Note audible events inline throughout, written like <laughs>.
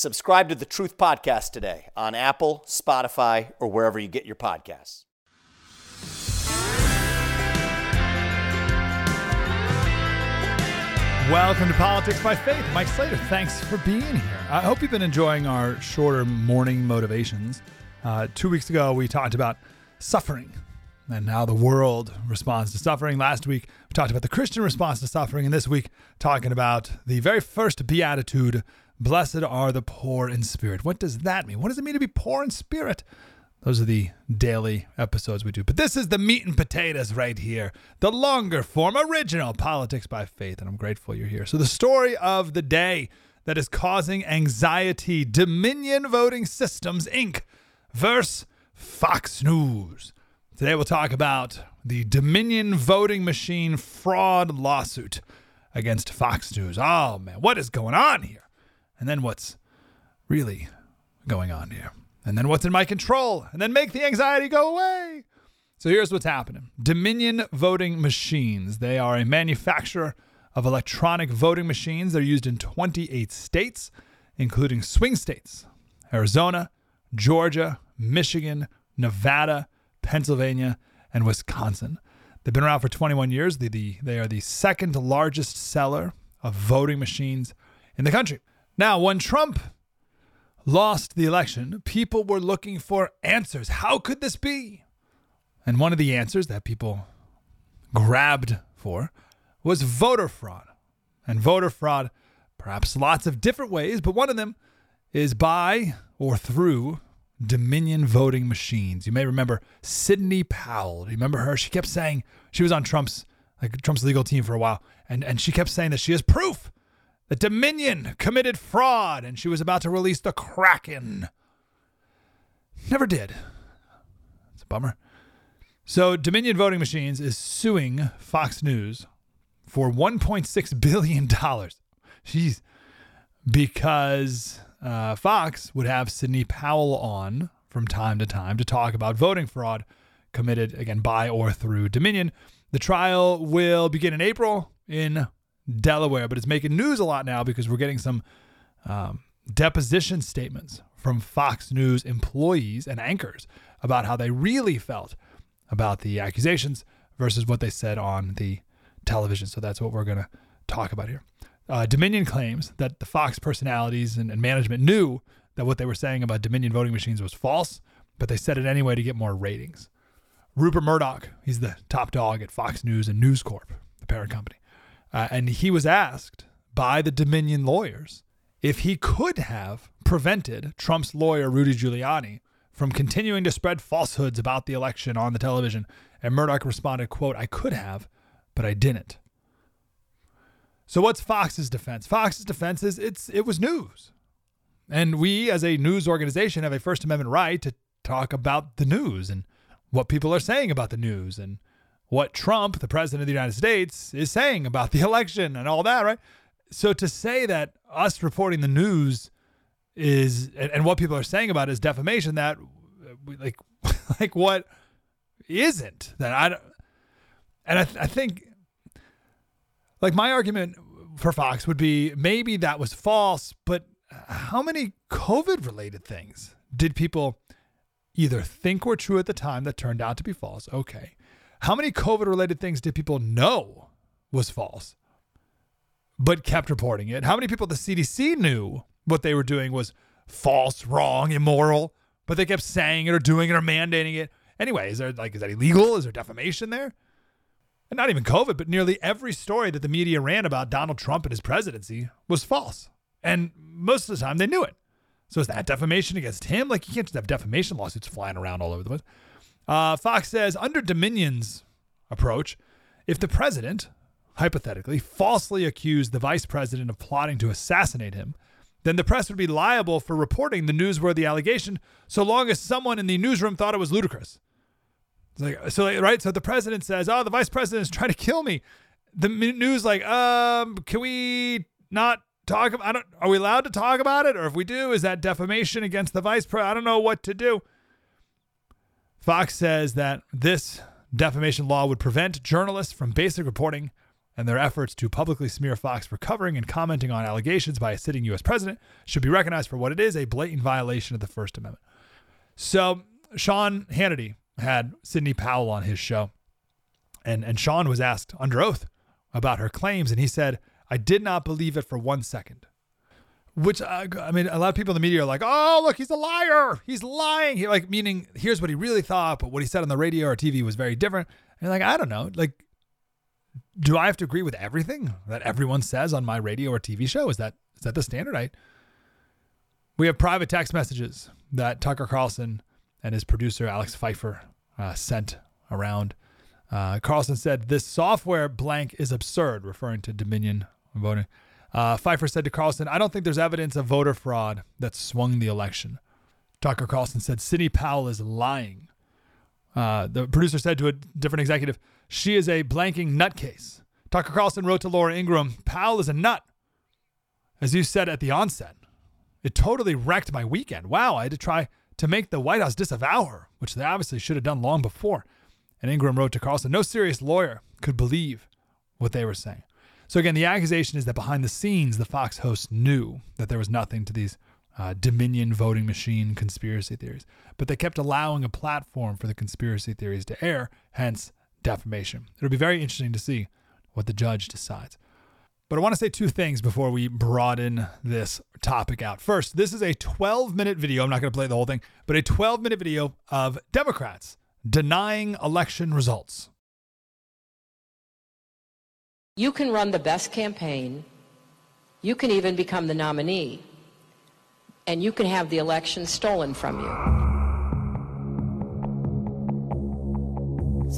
Subscribe to the Truth Podcast today on Apple, Spotify, or wherever you get your podcasts. Welcome to Politics by Faith. Mike Slater, thanks for being here. I hope you've been enjoying our shorter morning motivations. Uh, two weeks ago, we talked about suffering and how the world responds to suffering. Last week, we talked about the Christian response to suffering. And this week, talking about the very first beatitude Blessed are the poor in spirit. What does that mean? What does it mean to be poor in spirit? Those are the daily episodes we do. But this is the meat and potatoes right here, the longer form, original Politics by Faith. And I'm grateful you're here. So, the story of the day that is causing anxiety Dominion Voting Systems, Inc. versus Fox News. Today, we'll talk about the Dominion voting machine fraud lawsuit against Fox News. Oh, man, what is going on here? And then what's really going on here, and then what's in my control, and then make the anxiety go away. So here's what's happening Dominion Voting Machines. They are a manufacturer of electronic voting machines. They're used in 28 states, including swing states Arizona, Georgia, Michigan, Nevada, Pennsylvania, and Wisconsin. They've been around for 21 years. They, the, they are the second largest seller of voting machines in the country. Now, when Trump lost the election, people were looking for answers. How could this be? And one of the answers that people grabbed for was voter fraud. And voter fraud, perhaps lots of different ways, but one of them is by or through Dominion voting machines. You may remember Sidney Powell. Do you remember her? She kept saying she was on Trump's like Trump's legal team for a while, and and she kept saying that she has proof the Dominion committed fraud and she was about to release the Kraken. Never did. It's a bummer. So, Dominion Voting Machines is suing Fox News for $1.6 billion. Jeez. Because uh, Fox would have Sidney Powell on from time to time to talk about voting fraud committed, again, by or through Dominion. The trial will begin in April in Delaware, but it's making news a lot now because we're getting some um, deposition statements from Fox News employees and anchors about how they really felt about the accusations versus what they said on the television. So that's what we're going to talk about here. Uh, Dominion claims that the Fox personalities and, and management knew that what they were saying about Dominion voting machines was false, but they said it anyway to get more ratings. Rupert Murdoch, he's the top dog at Fox News and News Corp, the parent company. Uh, and he was asked by the Dominion lawyers if he could have prevented Trump's lawyer, Rudy Giuliani, from continuing to spread falsehoods about the election on the television. And Murdoch responded, quote, I could have, but I didn't. So what's Fox's defense? Fox's defense is it's it was news. And we as a news organization have a First Amendment right to talk about the news and what people are saying about the news and what Trump, the president of the United States, is saying about the <laughs> election and all that, right? So to say that us reporting the news is and, and what people are saying about is defamation, that like <laughs> like what isn't that I don't, and I, th- I think like my argument for Fox would be maybe that was false, but how many COVID related things did people either think were true at the time that turned out to be false? Okay. How many COVID related things did people know was false, but kept reporting it? How many people at the CDC knew what they were doing was false, wrong, immoral, but they kept saying it or doing it or mandating it? Anyway, is there like is that illegal? Is there defamation there? And not even COVID, but nearly every story that the media ran about Donald Trump and his presidency was false. And most of the time they knew it. So is that defamation against him? Like you can't just have defamation lawsuits flying around all over the place. Uh, Fox says under Dominion's approach, if the president, hypothetically, falsely accused the vice president of plotting to assassinate him, then the press would be liable for reporting the newsworthy allegation so long as someone in the newsroom thought it was ludicrous. Like, so, right? So the president says, oh, the vice president is trying to kill me. The news, like, um, can we not talk about, I don't, are we allowed to talk about it? Or if we do, is that defamation against the vice president? I don't know what to do. Fox says that this defamation law would prevent journalists from basic reporting and their efforts to publicly smear Fox for covering and commenting on allegations by a sitting U.S. president should be recognized for what it is a blatant violation of the First Amendment. So, Sean Hannity had Sidney Powell on his show, and, and Sean was asked under oath about her claims, and he said, I did not believe it for one second. Which uh, I mean, a lot of people in the media are like, "Oh, look, he's a liar. He's lying." He, like, meaning, here's what he really thought, but what he said on the radio or TV was very different. And like, I don't know. Like, do I have to agree with everything that everyone says on my radio or TV show? Is that is that the standard? I we have private text messages that Tucker Carlson and his producer Alex Pfeiffer uh, sent around. Uh, Carlson said this software blank is absurd, referring to Dominion voting. Uh, Pfeiffer said to Carlson, "I don't think there's evidence of voter fraud that swung the election." Tucker Carlson said, "Sidney Powell is lying." Uh, the producer said to a different executive, she is a blanking nutcase. Tucker Carlson wrote to Laura Ingraham, Powell is a nut. As you said at the onset, it totally wrecked my weekend. Wow, I had to try to make the White House disavow her, which they obviously should have done long before. And Ingram wrote to Carlson, no serious lawyer could believe what they were saying. So again, the accusation is that behind the scenes, the Fox hosts knew that there was nothing to these uh, Dominion voting machine conspiracy theories, but they kept allowing a platform for the conspiracy theories to air, hence defamation. It'll be very interesting to see what the judge decides. But I want to say two things before we broaden this topic out. First, this is a 12 minute video. I'm not going to play the whole thing, but a 12 minute video of Democrats denying election results. You can run the best campaign. You can even become the nominee. And you can have the election stolen from you.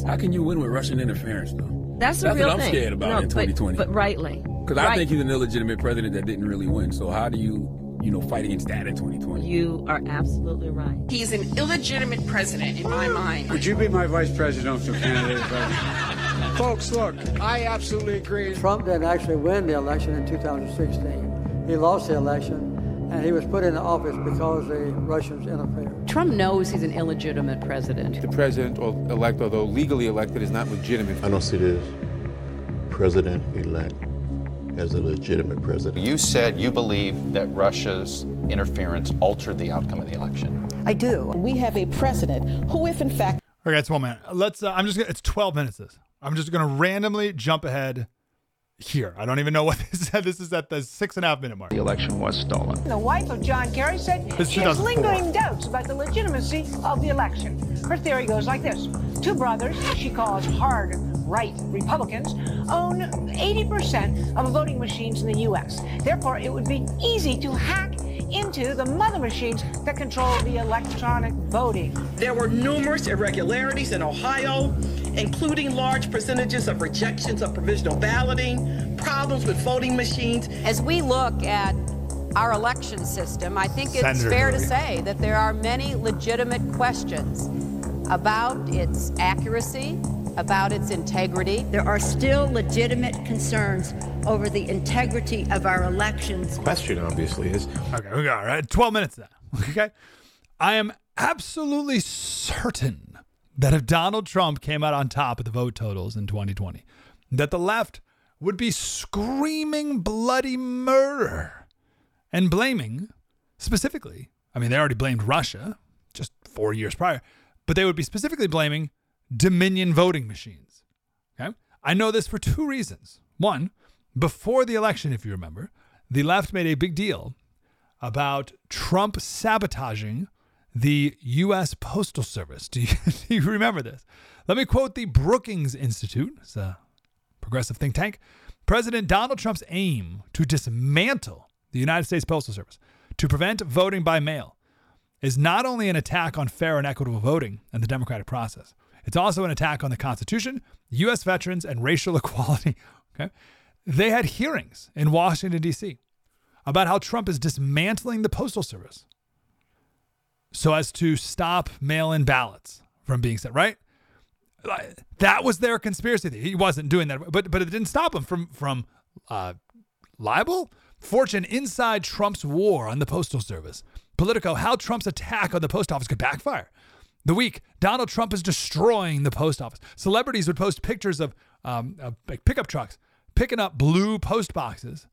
How can you win with Russian interference, though? That's the That's real what I'm thing. scared about no, in 2020. But, but rightly. Because I think he's an illegitimate president that didn't really win. So how do you, you know, fight against that in 2020? You are absolutely right. He's an illegitimate president in my mind. Would you be my vice presidential candidate? Folks, look, I absolutely agree. Trump didn't actually win the election in 2016. He lost the election and he was put into office because the Russians interfered. Trump knows he's an illegitimate president. The president elect, although legally elected, is not legitimate. I don't see this president elect as a legitimate president. You said you believe that Russia's interference altered the outcome of the election. I do. We have a president who, if in fact. Okay, it's one minute. Let's. Uh, I'm just. Gonna, it's 12 minutes. This. I'm just going to randomly jump ahead here. I don't even know what <laughs> this is. This is at the six and a half minute mark. The election was stolen. The wife of John Kerry said This she has lingering doubts about the legitimacy of the election. Her theory goes like this Two brothers, she calls hard right Republicans, own 80% of the voting machines in the U.S. Therefore, it would be easy to hack into the mother machines that control the electronic voting. There were numerous irregularities in Ohio, including large percentages of rejections of provisional balloting, problems with voting machines. As we look at our election system, I think it's Senator fair to say that there are many legitimate questions about its accuracy, about its integrity. There are still legitimate concerns over the integrity of our elections. Question obviously is Okay, we got right. 12 minutes now. <laughs> Okay. I am absolutely certain that if Donald Trump came out on top of the vote totals in 2020, that the left would be screaming bloody murder and blaming specifically, I mean, they already blamed Russia just four years prior, but they would be specifically blaming Dominion voting machines. Okay. I know this for two reasons. One, before the election, if you remember, the left made a big deal about Trump sabotaging the U.S. Postal Service. Do you, <laughs> do you remember this? Let me quote the Brookings Institute, it's a progressive think tank. President Donald Trump's aim to dismantle the United States Postal Service to prevent voting by mail is not only an attack on fair and equitable voting and the democratic process, it's also an attack on the Constitution, U.S. veterans, and racial <laughs> equality. Okay. They had hearings in Washington, D.C. about how Trump is dismantling the Postal Service so as to stop mail in ballots from being sent, right? That was their conspiracy theory. He wasn't doing that, but but it didn't stop him from from uh, libel. Fortune inside Trump's war on the Postal Service. Politico, how Trump's attack on the post office could backfire. The week, Donald Trump is destroying the post office. Celebrities would post pictures of, um, of pickup trucks picking up blue post boxes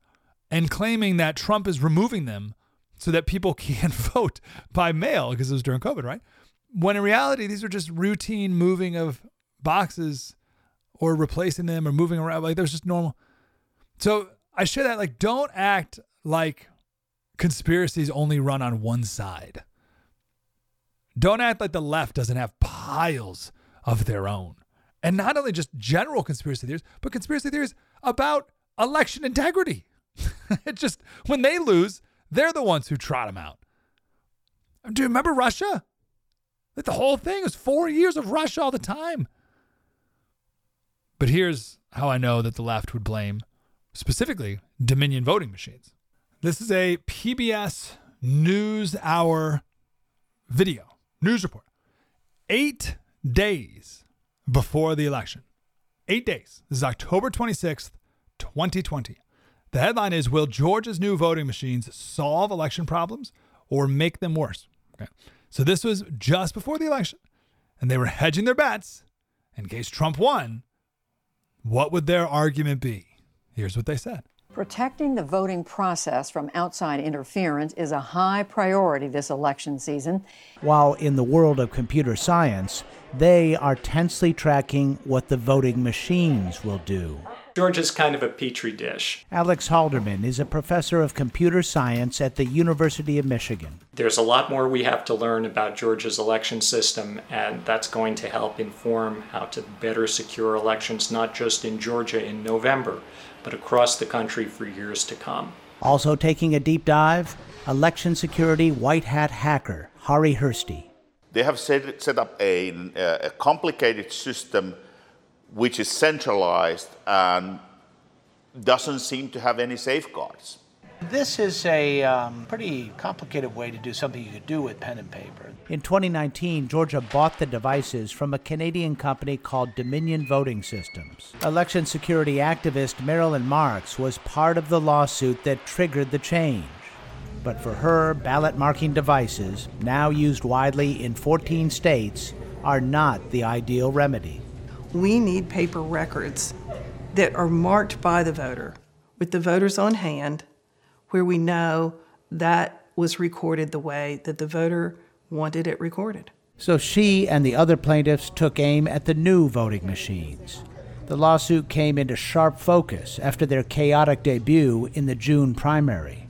and claiming that Trump is removing them so that people <laughs> can't vote by mail because it was during COVID, right? When in reality, these are just routine moving of boxes or replacing them or moving around. Like there's just normal. So I share that. Like, don't act like conspiracies only run on one side. Don't act like the left doesn't have piles of their own. And not only just general conspiracy theories, but conspiracy theories about election integrity. <laughs> it just, when they lose, they're the ones who trot them out. Do you remember Russia? Like the whole thing was four years of Russia all the time. But here's how I know that the left would blame specifically Dominion voting machines. This is a PBS News Hour video, news report. Eight days before the election. Eight days. This is October 26th, 2020. The headline is Will Georgia's new voting machines solve election problems or make them worse? Okay. So this was just before the election, and they were hedging their bets in case Trump won. What would their argument be? Here's what they said. Protecting the voting process from outside interference is a high priority this election season. While in the world of computer science, they are tensely tracking what the voting machines will do. Georgia's kind of a petri dish. Alex Halderman is a professor of computer science at the University of Michigan. There's a lot more we have to learn about Georgia's election system, and that's going to help inform how to better secure elections, not just in Georgia in November, but across the country for years to come. Also taking a deep dive, election security white hat hacker Harri Hursti. They have set, set up a, a complicated system which is centralized and doesn't seem to have any safeguards. This is a um, pretty complicated way to do something you could do with pen and paper. In 2019, Georgia bought the devices from a Canadian company called Dominion Voting Systems. Election security activist Marilyn Marks was part of the lawsuit that triggered the change. But for her, ballot marking devices, now used widely in 14 states, are not the ideal remedy. We need paper records that are marked by the voter with the voters on hand where we know that was recorded the way that the voter wanted it recorded. So she and the other plaintiffs took aim at the new voting machines. The lawsuit came into sharp focus after their chaotic debut in the June primary.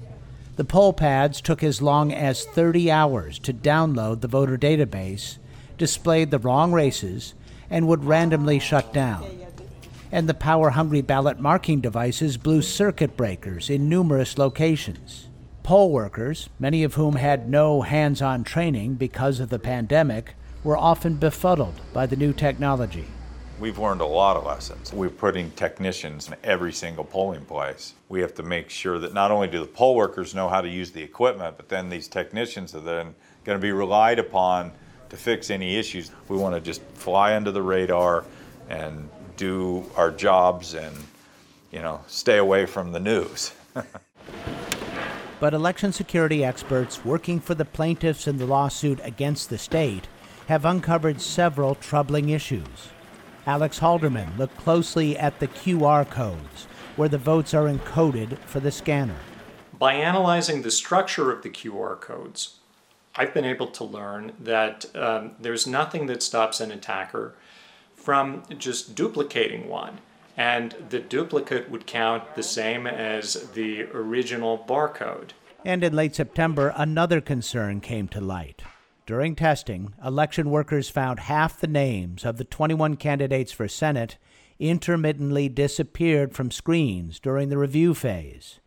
The poll pads took as long as 30 hours to download the voter database, displayed the wrong races, and would randomly shut down. And the power hungry ballot marking devices blew circuit breakers in numerous locations. Poll workers, many of whom had no hands on training because of the pandemic, were often befuddled by the new technology. We've learned a lot of lessons. We're putting technicians in every single polling place. We have to make sure that not only do the poll workers know how to use the equipment, but then these technicians are then going to be relied upon to fix any issues. We want to just fly under the radar and do our jobs and, you know, stay away from the news. <laughs> but election security experts working for the plaintiffs in the lawsuit against the state have uncovered several troubling issues. Alex Halderman looked closely at the QR codes where the votes are encoded for the scanner. By analyzing the structure of the QR codes, I've been able to learn that um, there's nothing that stops an attacker from just duplicating one. And the duplicate would count the same as the original barcode. And in late September, another concern came to light. During testing, election workers found half the names of the 21 candidates for Senate intermittently disappeared from screens during the review phase.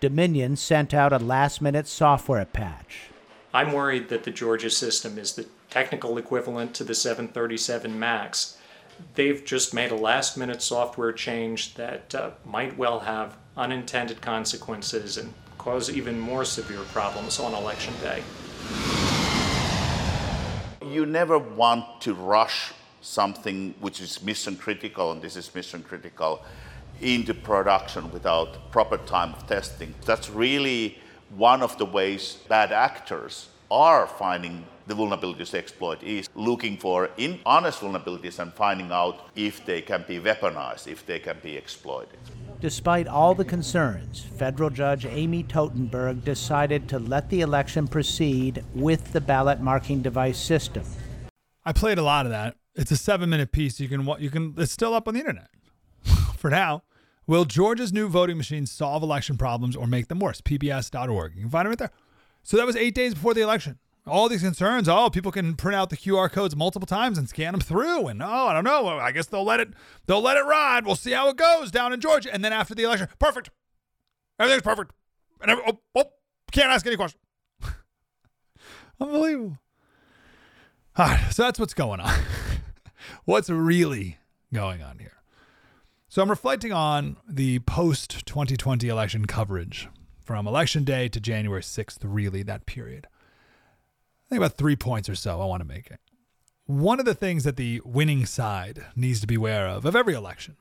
Dominion sent out a last minute software patch. I'm worried that the Georgia system is the technical equivalent to the 737 MAX. They've just made a last minute software change that uh, might well have unintended consequences and cause even more severe problems on election day. You never want to rush something which is mission critical, and this is mission critical, into production without proper time of testing. That's really one of the ways bad actors are finding the vulnerabilities to exploit is looking for in honest vulnerabilities and finding out if they can be weaponized, if they can be exploited. Despite all the concerns, federal judge Amy Totenberg decided to let the election proceed with the ballot marking device system. I played a lot of that. It's a seven-minute piece. You can you can. It's still up on the internet <laughs> for now. Will Georgia's new voting machines solve election problems or make them worse? PBS.org. You can find it right there. So that was eight days before the election. All these concerns. Oh, people can print out the QR codes multiple times and scan them through. And oh, I don't know. I guess they'll let it. They'll let it ride. We'll see how it goes down in Georgia. And then after the election, perfect. Everything's perfect. And every, oh, oh, can't ask any questions. <laughs> Unbelievable. All right, so that's what's going on. <laughs> what's really going on here? So I'm reflecting on the post 2020 election coverage from election day to January 6th, really, that period. I think about three points or so I want to make it. One of the things that the winning side needs to be aware of of every election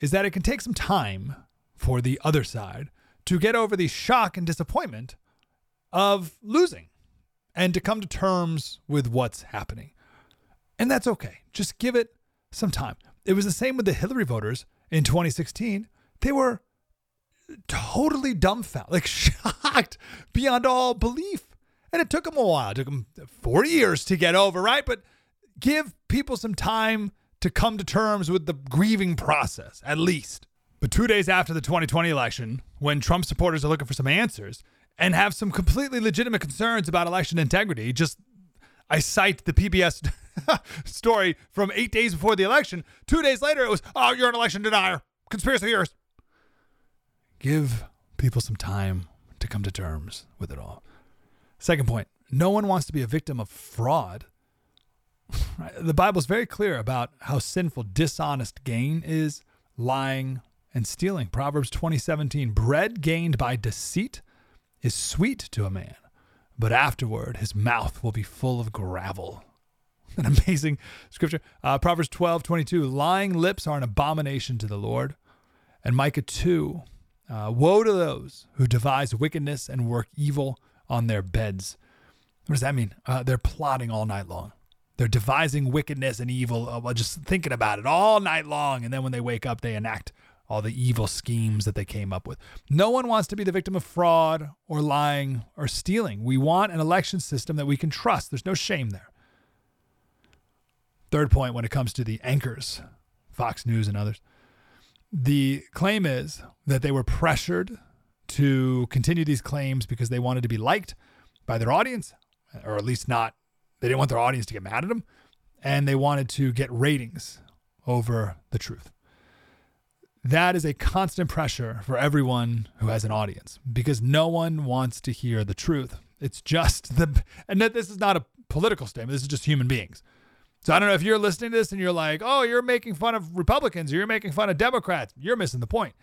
is that it can take some time for the other side to get over the shock and disappointment of losing and to come to terms with what's happening. And that's okay. Just give it some time. It was the same with the Hillary voters in 2016. They were totally dumbfounded, like <laughs> shocked beyond all belief. And it took them a while. It took them 40 years to get over, right? But give people some time to come to terms with the grieving process, at least. But two days after the 2020 election, when Trump supporters are looking for some answers and have some completely legitimate concerns about election integrity, just I cite the PBS <laughs> story from eight days before the election. Two days later, it was, oh, you're an election denier, conspiracy theorist. Give people some time to come to terms with it all. Second point no one wants to be a victim of fraud. <laughs> The Bible is very clear about how sinful dishonest gain is, lying and stealing. Proverbs 20:17 bread gained by deceit is sweet to a man, but afterward his mouth will be full of gravel. <laughs> An amazing scripture. Uh, Proverbs 12:22 lying lips are an abomination to the Lord. And Micah 2 uh, woe to those who devise wickedness and work evil on their beds. What does that mean? Uh, they're plotting all night long. They're devising wickedness and evil, uh, just thinking about it all night long. And then when they wake up, they enact all the evil schemes that they came up with. No one wants to be the victim of fraud or lying or stealing. We want an election system that we can trust. There's no shame there. Third point when it comes to the anchors, Fox News and others. The claim is that they were pressured to continue these claims because they wanted to be liked by their audience, or at least not, they didn't want their audience to get mad at them, and they wanted to get ratings over the truth. That is a constant pressure for everyone who has an audience because no one wants to hear the truth. It's just the, and this is not a political statement, this is just human beings. So I don't know if you're listening to this and you're like, oh, you're making fun of Republicans or you're making fun of Democrats. You're missing the point.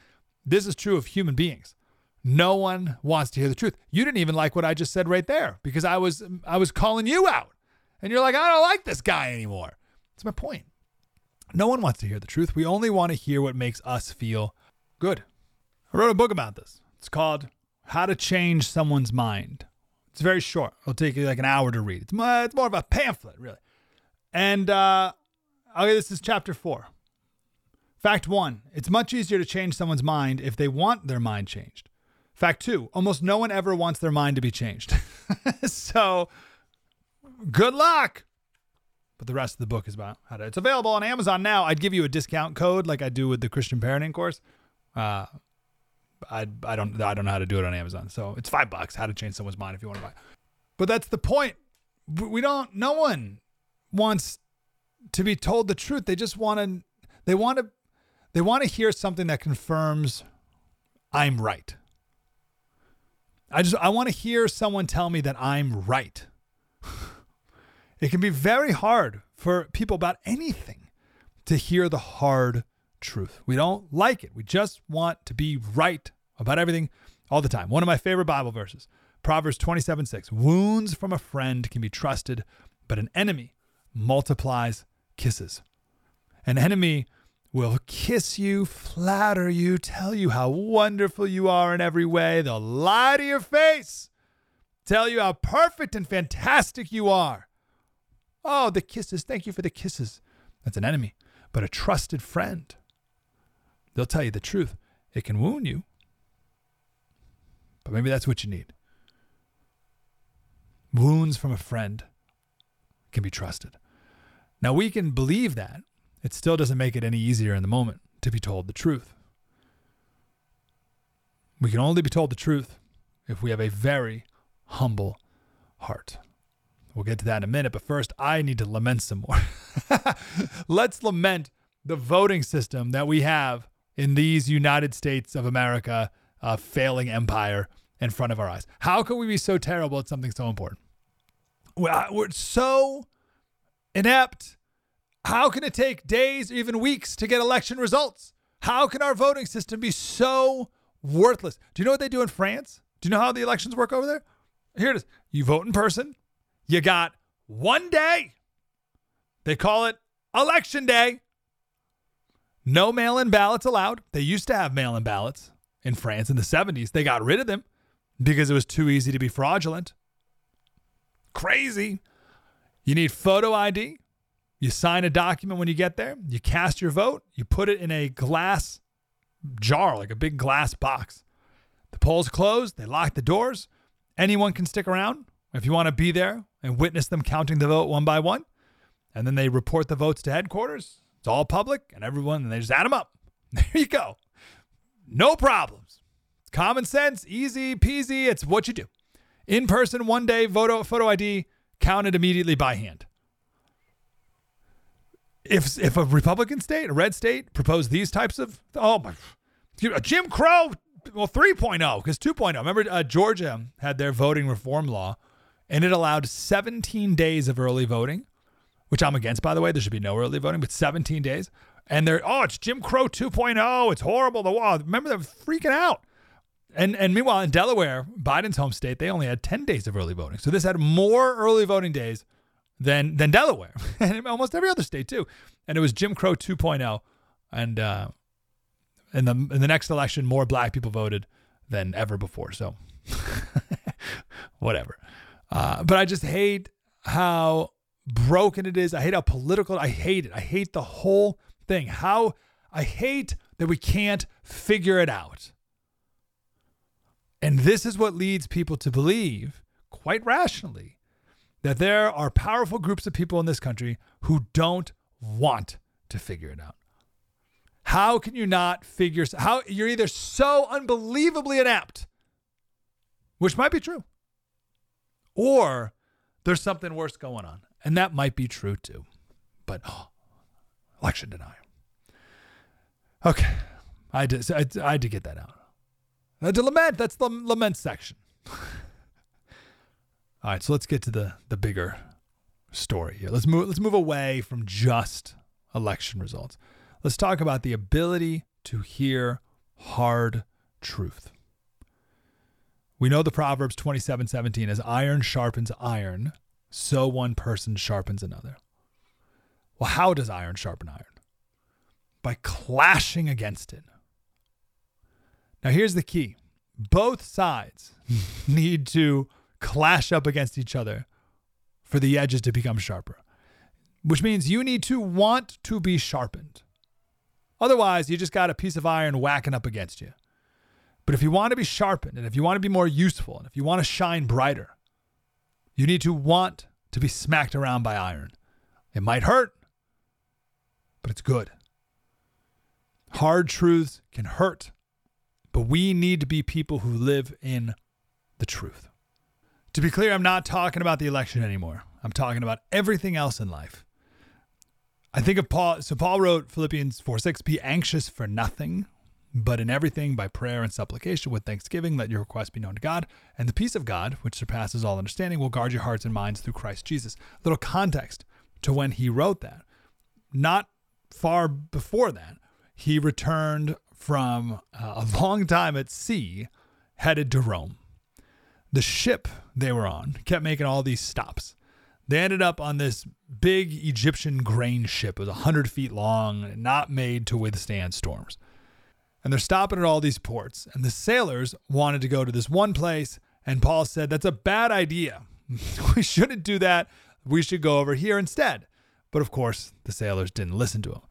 This is true of human beings. No one wants to hear the truth. You didn't even like what I just said right there because I was I was calling you out. And you're like, I don't like this guy anymore. That's my point. No one wants to hear the truth. We only want to hear what makes us feel good. I wrote a book about this. It's called How to Change Someone's Mind. It's very short. It'll take you like an hour to read. It's more, it's more of a pamphlet, really. And uh, okay, this is chapter four. Fact one it's much easier to change someone's mind if they want their mind changed. Fact two almost no one ever wants their mind to be changed. <laughs> so good luck. But the rest of the book is about how to. It's available on Amazon now. I'd give you a discount code like I do with the Christian parenting course. Uh, I I don't I don't know how to do it on Amazon. So it's five bucks. How to change someone's mind if you want to buy. But that's the point. We don't. No one wants to be told the truth. They just want to they want to they want to hear something that confirms I'm right. I just I want to hear someone tell me that I'm right. <laughs> it can be very hard for people about anything to hear the hard truth. We don't like it. We just want to be right about everything all the time. One of my favorite Bible verses Proverbs 27 6. Wounds from a friend can be trusted, but an enemy multiplies kisses. An enemy will kiss you, flatter you, tell you how wonderful you are in every way. They'll lie to your face, tell you how perfect and fantastic you are. Oh, the kisses. Thank you for the kisses. That's an enemy, but a trusted friend. They'll tell you the truth. It can wound you, but maybe that's what you need. Wounds from a friend can be trusted. Now, we can believe that. It still doesn't make it any easier in the moment to be told the truth. We can only be told the truth if we have a very humble heart. We'll get to that in a minute, but first, I need to lament some more. <laughs> Let's lament the voting system that we have in these United States of America uh, failing empire in front of our eyes. How can we be so terrible at something so important? We're, we're so inept. How can it take days or even weeks to get election results? How can our voting system be so worthless? Do you know what they do in France? Do you know how the elections work over there? Here it is. You vote in person. You got one day. They call it election day. No mail in ballots allowed. They used to have mail in ballots in France in the 70s. They got rid of them because it was too easy to be fraudulent. Crazy. You need photo ID. You sign a document when you get there. You cast your vote. You put it in a glass jar, like a big glass box. The polls close. They lock the doors. Anyone can stick around if you want to be there and witness them counting the vote one by one. And then they report the votes to headquarters. It's all public and everyone, and they just add them up. <laughs> There you go. No problems. Common sense, easy peasy. It's what you do. In person, one day, photo, photo ID counted immediately by hand. If, if a Republican state, a red state, proposed these types of, oh my, Jim Crow, well, 3.0, because 2.0. Remember, uh, Georgia had their voting reform law, and it allowed 17 days of early voting, which I'm against, by the way. There should be no early voting, but 17 days. And they're, oh, it's Jim Crow 2.0. It's horrible. The wall. Remember, they're freaking out. And and meanwhile, in Delaware, Biden's home state, they only had 10 days of early voting. So this had more early voting days than than Delaware <laughs> and almost every other state too. And it was Jim Crow 2.0. And uh, in the in the next election, more black people voted than ever before. So <laughs> whatever. Uh, but I just hate how broken it is. I hate how political. I hate it. I hate the whole thing. How I hate that we can't figure it out. And this is what leads people to believe, quite rationally, that there are powerful groups of people in this country who don't want to figure it out. How can you not figure how you're either so unbelievably inept, which might be true, or there's something worse going on. And that might be true too. But oh, <gasps> election denial. Okay. I had, to, I had to get that out. Uh, to lament, that's the lament section. <laughs> All right, so let's get to the the bigger story here. Let's move let's move away from just election results. Let's talk about the ability to hear hard truth. We know the Proverbs 27 17 as iron sharpens iron, so one person sharpens another. Well, how does iron sharpen iron? By clashing against it. Now, here's the key both sides <laughs> need to clash up against each other for the edges to become sharper, which means you need to want to be sharpened. Otherwise, you just got a piece of iron whacking up against you. But if you want to be sharpened and if you want to be more useful and if you want to shine brighter, you need to want to be smacked around by iron. It might hurt, but it's good. Hard truths can hurt, but we need to be people who live in the truth. To be clear, I'm not talking about the election anymore. I'm talking about everything else in life. I think of Paul. So Paul wrote Philippians 4 6, be anxious for nothing, but in everything by prayer and supplication with thanksgiving, let your requests be known to God. And the peace of God, which surpasses all understanding, will guard your hearts and minds through Christ Jesus. Little context to when he wrote that. Not far before that, he returned from uh, a <laughs> long time at sea headed to Rome. The ship they were on kept making all these stops. They ended up on this big Egyptian grain ship. It was 100 feet long, not made to withstand storms. And they're stopping at all these ports. And the sailors wanted to go to this one place. And Paul said, That's a bad idea. <laughs> we shouldn't do that. We should go over here instead. But of course, the sailors didn't listen to him.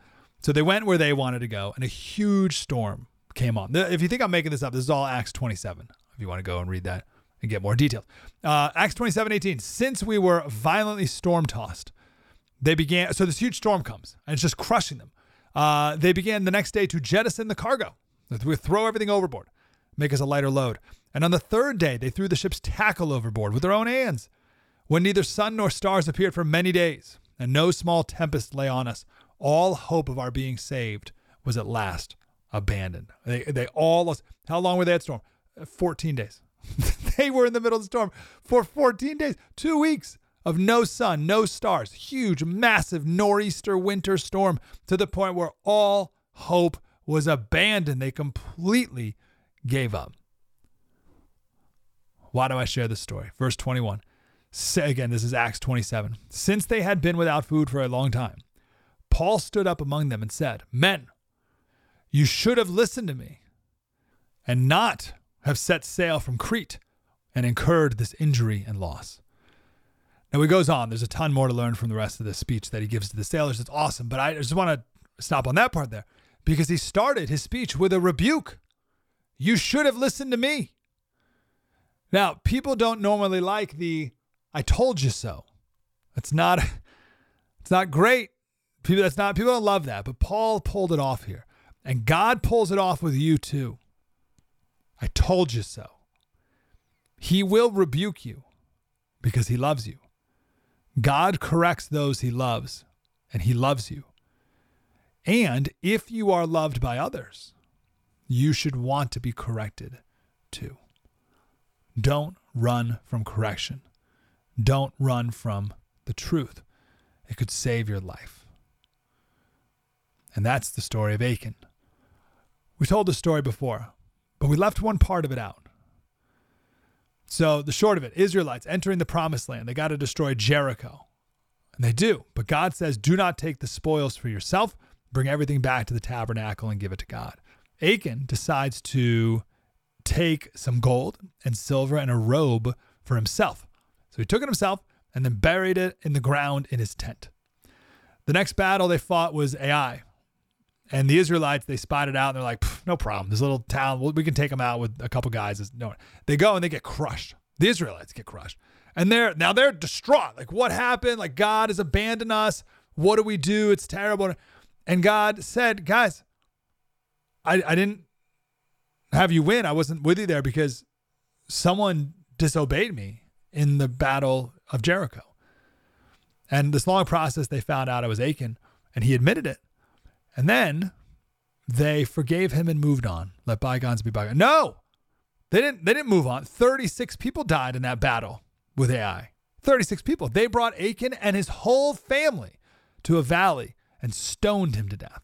So they went where they wanted to go, and a huge storm came on. If you think I'm making this up, this is all Acts 27, if you want to go and read that and get more details. Uh, Acts 27 18. Since we were violently storm tossed, they began. So this huge storm comes and it's just crushing them. Uh, they began the next day to jettison the cargo, we throw everything overboard, make us a lighter load. And on the third day, they threw the ship's tackle overboard with their own hands. When neither sun nor stars appeared for many days, and no small tempest lay on us, all hope of our being saved was at last abandoned. They, they all lost. How long were they at storm? 14 days. <laughs> they were in the middle of the storm for 14 days, two weeks of no sun, no stars, huge, massive nor'easter winter storm to the point where all hope was abandoned. They completely gave up. Why do I share this story? Verse 21. Again, this is Acts 27. Since they had been without food for a long time, Paul stood up among them and said, Men, you should have listened to me and not have set sail from Crete and incurred this injury and loss. Now he goes on. There's a ton more to learn from the rest of this speech that he gives to the sailors. It's awesome. But I just want to stop on that part there because he started his speech with a rebuke. You should have listened to me. Now, people don't normally like the I told you so. It's not <laughs> it's not great. People that's not people don't love that, but Paul pulled it off here. And God pulls it off with you too. I told you so. He will rebuke you because he loves you. God corrects those he loves, and he loves you. And if you are loved by others, you should want to be corrected too. Don't run from correction. Don't run from the truth. It could save your life. And that's the story of Achan. We told the story before. But we left one part of it out. So, the short of it Israelites entering the promised land, they got to destroy Jericho. And they do. But God says, do not take the spoils for yourself. Bring everything back to the tabernacle and give it to God. Achan decides to take some gold and silver and a robe for himself. So he took it himself and then buried it in the ground in his tent. The next battle they fought was Ai, and the Israelites, they spot it out and they're like, no problem. This little town, we can take them out with a couple guys. No, they go and they get crushed. The Israelites get crushed. And they're now they're distraught. Like, what happened? Like, God has abandoned us. What do we do? It's terrible. And God said, guys, I, I didn't have you win. I wasn't with you there because someone disobeyed me in the battle of Jericho. And this long process, they found out I was Achan, and he admitted it. And then they forgave him and moved on. Let bygones be bygones. No, they didn't. They didn't move on. Thirty-six people died in that battle with Ai. Thirty-six people. They brought Achan and his whole family to a valley and stoned him to death.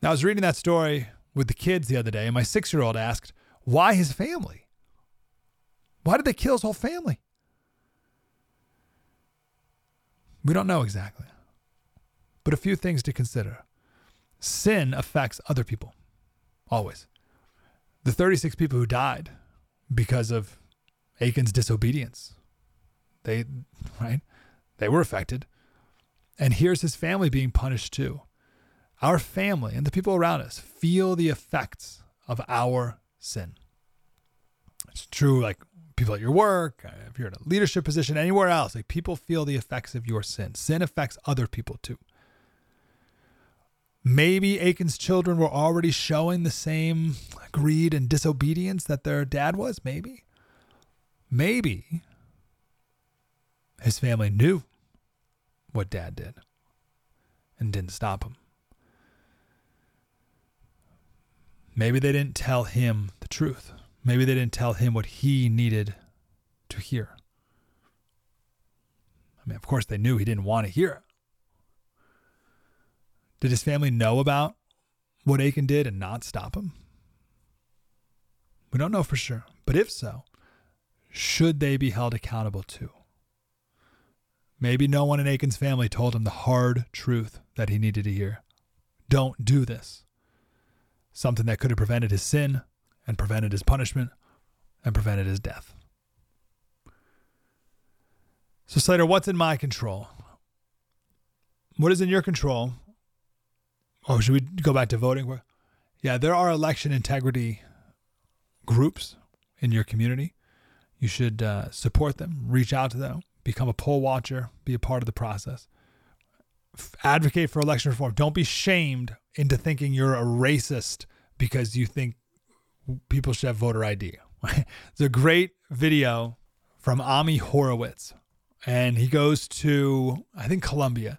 Now, I was reading that story with the kids the other day, and my six-year-old asked, "Why his family? Why did they kill his whole family?" We don't know exactly but a few things to consider. Sin affects other people, always. The 36 people who died because of Achan's disobedience, they, right? They were affected. And here's his family being punished too. Our family and the people around us feel the effects of our sin. It's true, like people at your work, uh, if you're in a leadership position, anywhere else, like people feel the effects of your sin. Sin affects other people too. Maybe Achan's children were already showing the same greed and disobedience that their dad was. Maybe. Maybe his family knew what dad did and didn't stop him. Maybe they didn't tell him the truth. Maybe they didn't tell him what he needed to hear. I mean, of course, they knew he didn't want to hear it. Did his family know about what Achan did and not stop him? We don't know for sure. But if so, should they be held accountable too? Maybe no one in Achan's family told him the hard truth that he needed to hear. Don't do this. Something that could have prevented his sin and prevented his punishment and prevented his death. So, Slater, what's in my control? What is in your control? Oh, should we go back to voting? Yeah, there are election integrity groups in your community. You should uh, support them, reach out to them, become a poll watcher, be a part of the process. Advocate for election reform. Don't be shamed into thinking you're a racist because you think people should have voter ID. It's <laughs> a great video from Ami Horowitz, and he goes to I think Columbia,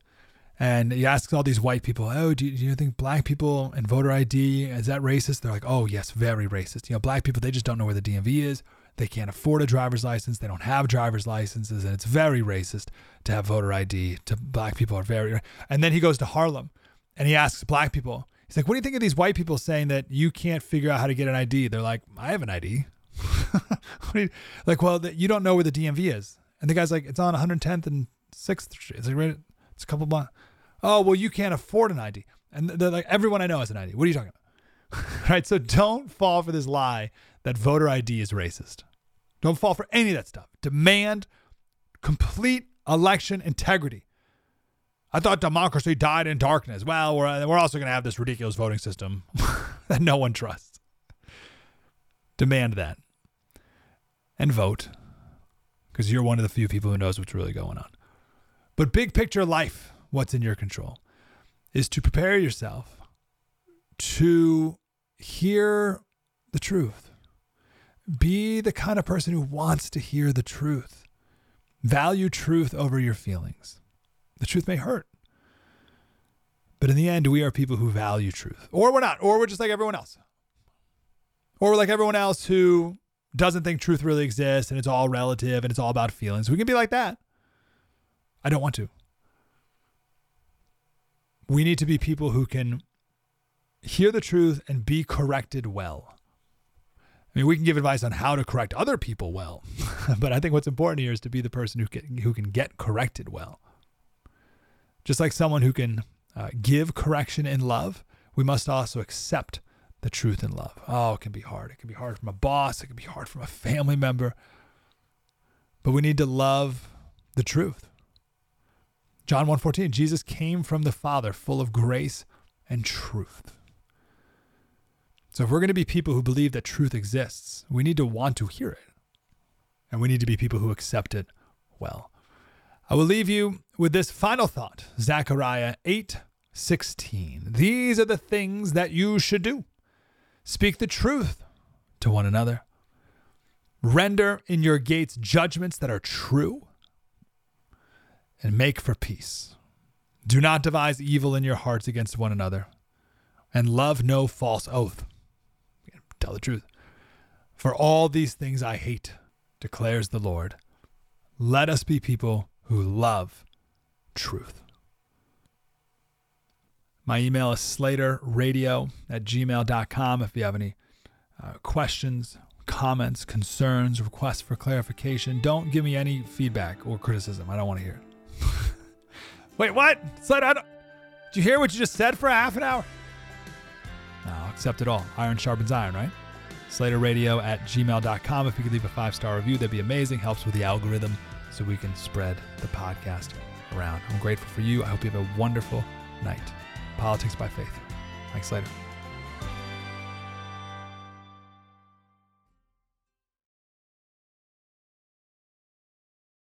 and he asks all these white people, "Oh, do you, do you think black people and voter ID is that racist?" They're like, "Oh, yes, very racist." You know, black people they just don't know where the DMV is. They can't afford a driver's license. They don't have driver's licenses, and it's very racist to have voter ID. To black people are very. And then he goes to Harlem, and he asks black people. He's like, "What do you think of these white people saying that you can't figure out how to get an ID?" They're like, "I have an ID." <laughs> like, well, you don't know where the DMV is, and the guy's like, "It's on 110th and 6th Street." It's like, right, it's a couple blocks. Oh, well, you can't afford an ID, and they're like, "Everyone I know has an ID." What are you talking about? <laughs> right. So don't fall for this lie that voter ID is racist. Don't fall for any of that stuff. Demand complete election integrity. I thought democracy died in darkness. Well, we're, we're also going to have this ridiculous voting system <laughs> that no one trusts. Demand that. And vote because you're one of the few people who knows what's really going on. But big picture life, what's in your control, is to prepare yourself to hear the truth. Be the kind of person who wants to hear the truth. Value truth over your feelings. The truth may hurt. But in the end, we are people who value truth. Or we're not. Or we're just like everyone else. Or we're like everyone else who doesn't think truth really exists and it's all relative and it's all about feelings. We can be like that. I don't want to. We need to be people who can hear the truth and be corrected well. I mean, we can give advice on how to correct other people well, <laughs> but I think what's important here is to be the person who can, who can get corrected well. Just like someone who can uh, give correction in love, we must also accept the truth in love. Oh, it can be hard. It can be hard from a boss. It can be hard from a family member. But we need to love the truth. John 1:14, Jesus came from the Father full of grace and truth. So if we're going to be people who believe that truth exists, we need to want to hear it. And we need to be people who accept it well. I will leave you with this final thought. Zechariah 8:16. These are the things that you should do. Speak the truth to one another. Render in your gates judgments that are true and make for peace. Do not devise evil in your hearts against one another and love no false oath. Tell the truth. For all these things I hate, declares the Lord. Let us be people who love truth. My email is slaterradio at gmail.com if you have any uh, questions, comments, concerns, requests for clarification. Don't give me any feedback or criticism. I don't want to hear it. <laughs> Wait, what? Slater, did you hear what you just said for a half an hour? I'll accept it all. Iron sharpens iron, right? SlaterRadio at gmail.com. If you could leave a five star review, that'd be amazing. Helps with the algorithm so we can spread the podcast around. I'm grateful for you. I hope you have a wonderful night. Politics by Faith. Mike Slater.